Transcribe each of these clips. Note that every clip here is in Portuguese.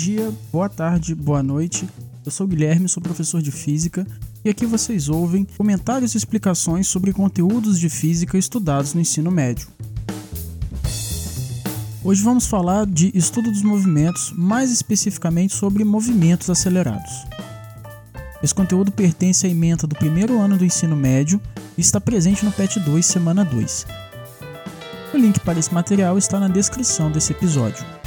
dia, boa tarde, boa noite. Eu sou Guilherme, sou professor de física e aqui vocês ouvem comentários e explicações sobre conteúdos de física estudados no ensino médio. Hoje vamos falar de estudo dos movimentos, mais especificamente sobre movimentos acelerados. Esse conteúdo pertence à ementa do primeiro ano do ensino médio e está presente no PET 2, semana 2. O link para esse material está na descrição desse episódio.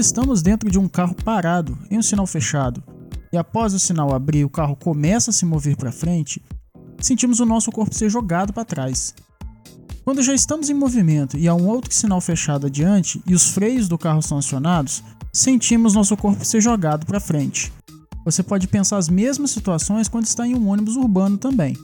Estamos dentro de um carro parado em um sinal fechado e após o sinal abrir o carro começa a se mover para frente, sentimos o nosso corpo ser jogado para trás. Quando já estamos em movimento e há um outro sinal fechado adiante e os freios do carro são acionados, sentimos nosso corpo ser jogado para frente. Você pode pensar as mesmas situações quando está em um ônibus urbano também.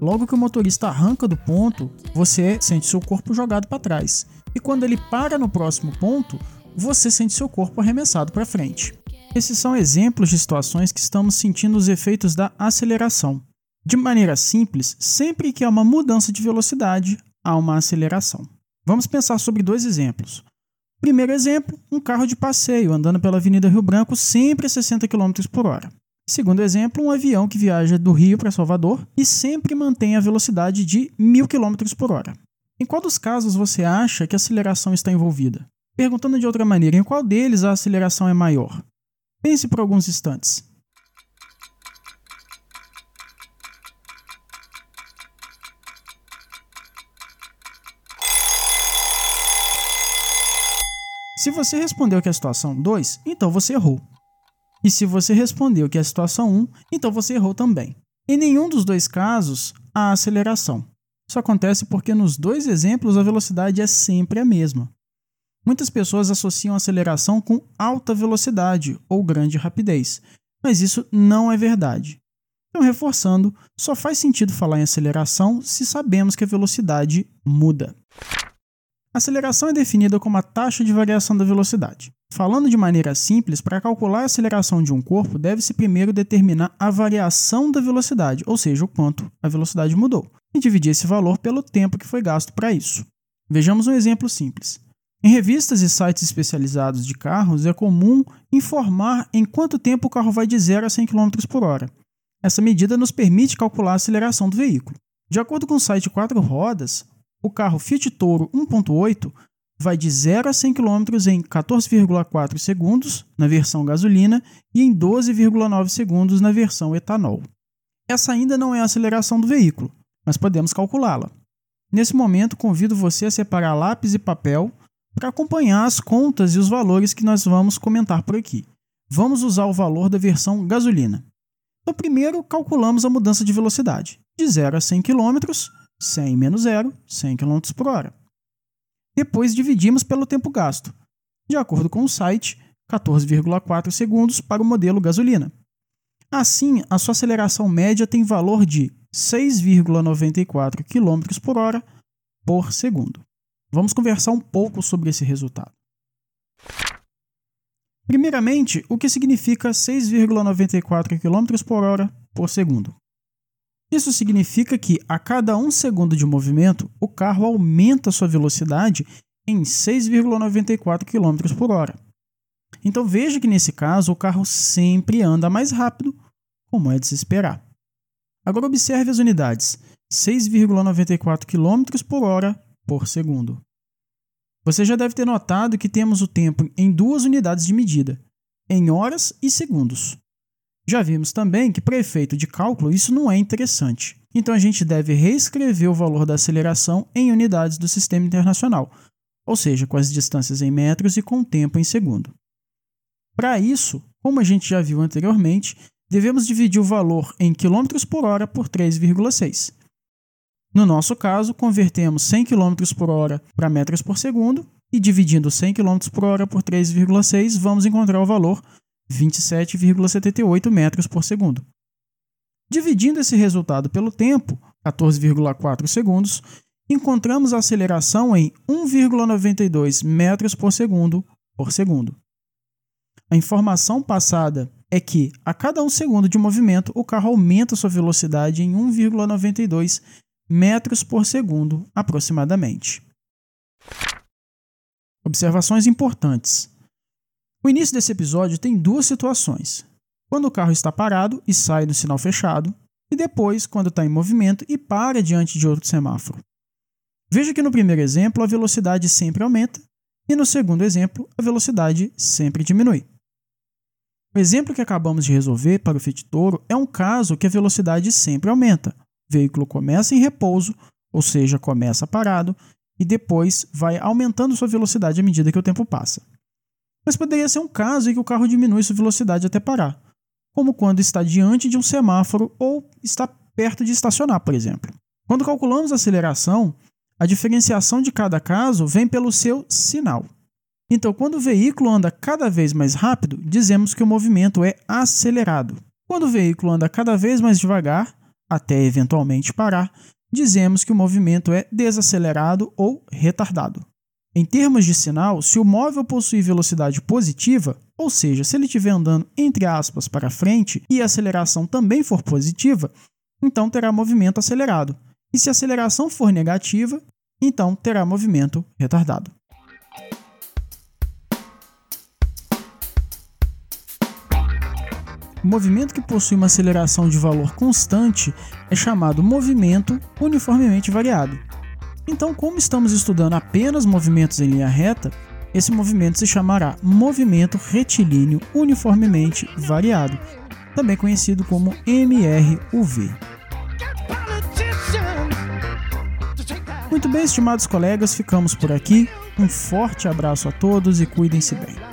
Logo que o motorista arranca do ponto, você sente seu corpo jogado para trás. E quando ele para no próximo ponto, você sente seu corpo arremessado para frente. Esses são exemplos de situações que estamos sentindo os efeitos da aceleração. De maneira simples, sempre que há uma mudança de velocidade, há uma aceleração. Vamos pensar sobre dois exemplos. Primeiro exemplo, um carro de passeio andando pela Avenida Rio Branco sempre a 60 km por hora. Segundo exemplo, um avião que viaja do Rio para Salvador e sempre mantém a velocidade de 1000 km por hora. Em qual dos casos você acha que a aceleração está envolvida? Perguntando de outra maneira, em qual deles a aceleração é maior? Pense por alguns instantes. Se você respondeu que é a situação 2, então você errou. E se você respondeu que é a situação 1, então você errou também. Em nenhum dos dois casos há aceleração. Isso acontece porque nos dois exemplos a velocidade é sempre a mesma. Muitas pessoas associam aceleração com alta velocidade ou grande rapidez, mas isso não é verdade. Então, reforçando, só faz sentido falar em aceleração se sabemos que a velocidade muda. Aceleração é definida como a taxa de variação da velocidade. Falando de maneira simples, para calcular a aceleração de um corpo, deve-se primeiro determinar a variação da velocidade, ou seja, o quanto a velocidade mudou, e dividir esse valor pelo tempo que foi gasto para isso. Vejamos um exemplo simples. Em revistas e sites especializados de carros, é comum informar em quanto tempo o carro vai de 0 a 100 km por hora. Essa medida nos permite calcular a aceleração do veículo. De acordo com o site 4 rodas, o carro Fiat Toro 1.8 vai de 0 a 100 km em 14,4 segundos na versão gasolina e em 12,9 segundos na versão etanol. Essa ainda não é a aceleração do veículo, mas podemos calculá-la. Nesse momento, convido você a separar lápis e papel para acompanhar as contas e os valores que nós vamos comentar por aqui. Vamos usar o valor da versão gasolina. Então, primeiro, calculamos a mudança de velocidade. De 0 a 100 km, 100 menos 0, 100 km por hora. Depois, dividimos pelo tempo gasto. De acordo com o site, 14,4 segundos para o modelo gasolina. Assim, a sua aceleração média tem valor de 6,94 km por hora por segundo. Vamos conversar um pouco sobre esse resultado. Primeiramente, o que significa 6,94 km por hora por segundo? Isso significa que a cada um segundo de movimento, o carro aumenta sua velocidade em 6,94 km por hora. Então veja que nesse caso o carro sempre anda mais rápido, como é de se esperar. Agora observe as unidades: 6,94 km por hora por segundo. Você já deve ter notado que temos o tempo em duas unidades de medida, em horas e segundos. Já vimos também que, para efeito de cálculo, isso não é interessante. Então a gente deve reescrever o valor da aceleração em unidades do sistema internacional, ou seja, com as distâncias em metros e com o tempo em segundo. Para isso, como a gente já viu anteriormente, devemos dividir o valor em km por hora por 3,6. No nosso caso, convertemos 100 km por hora para metros por segundo e dividindo 100 km por hora por 3,6, vamos encontrar o valor 27,78 metros por segundo. Dividindo esse resultado pelo tempo, 14,4 segundos, encontramos a aceleração em 1,92 metros por segundo por segundo. A informação passada é que a cada um segundo de movimento o carro aumenta sua velocidade em 1,92 metros por segundo aproximadamente. Observações importantes. O início desse episódio tem duas situações: quando o carro está parado e sai do sinal fechado, e depois quando está em movimento e para diante de outro semáforo. Veja que no primeiro exemplo a velocidade sempre aumenta e no segundo exemplo a velocidade sempre diminui. O exemplo que acabamos de resolver para o Fiat Toro é um caso que a velocidade sempre aumenta. Veículo começa em repouso, ou seja, começa parado, e depois vai aumentando sua velocidade à medida que o tempo passa. Mas poderia ser um caso em que o carro diminui sua velocidade até parar, como quando está diante de um semáforo ou está perto de estacionar, por exemplo. Quando calculamos a aceleração, a diferenciação de cada caso vem pelo seu sinal. Então, quando o veículo anda cada vez mais rápido, dizemos que o movimento é acelerado. Quando o veículo anda cada vez mais devagar, até eventualmente parar, dizemos que o movimento é desacelerado ou retardado. Em termos de sinal, se o móvel possui velocidade positiva, ou seja, se ele estiver andando entre aspas para frente e a aceleração também for positiva, então terá movimento acelerado. E se a aceleração for negativa, então terá movimento retardado. O movimento que possui uma aceleração de valor constante é chamado movimento uniformemente variado. Então, como estamos estudando apenas movimentos em linha reta, esse movimento se chamará movimento retilíneo uniformemente variado, também conhecido como MRUV. Muito bem, estimados colegas, ficamos por aqui. Um forte abraço a todos e cuidem-se bem.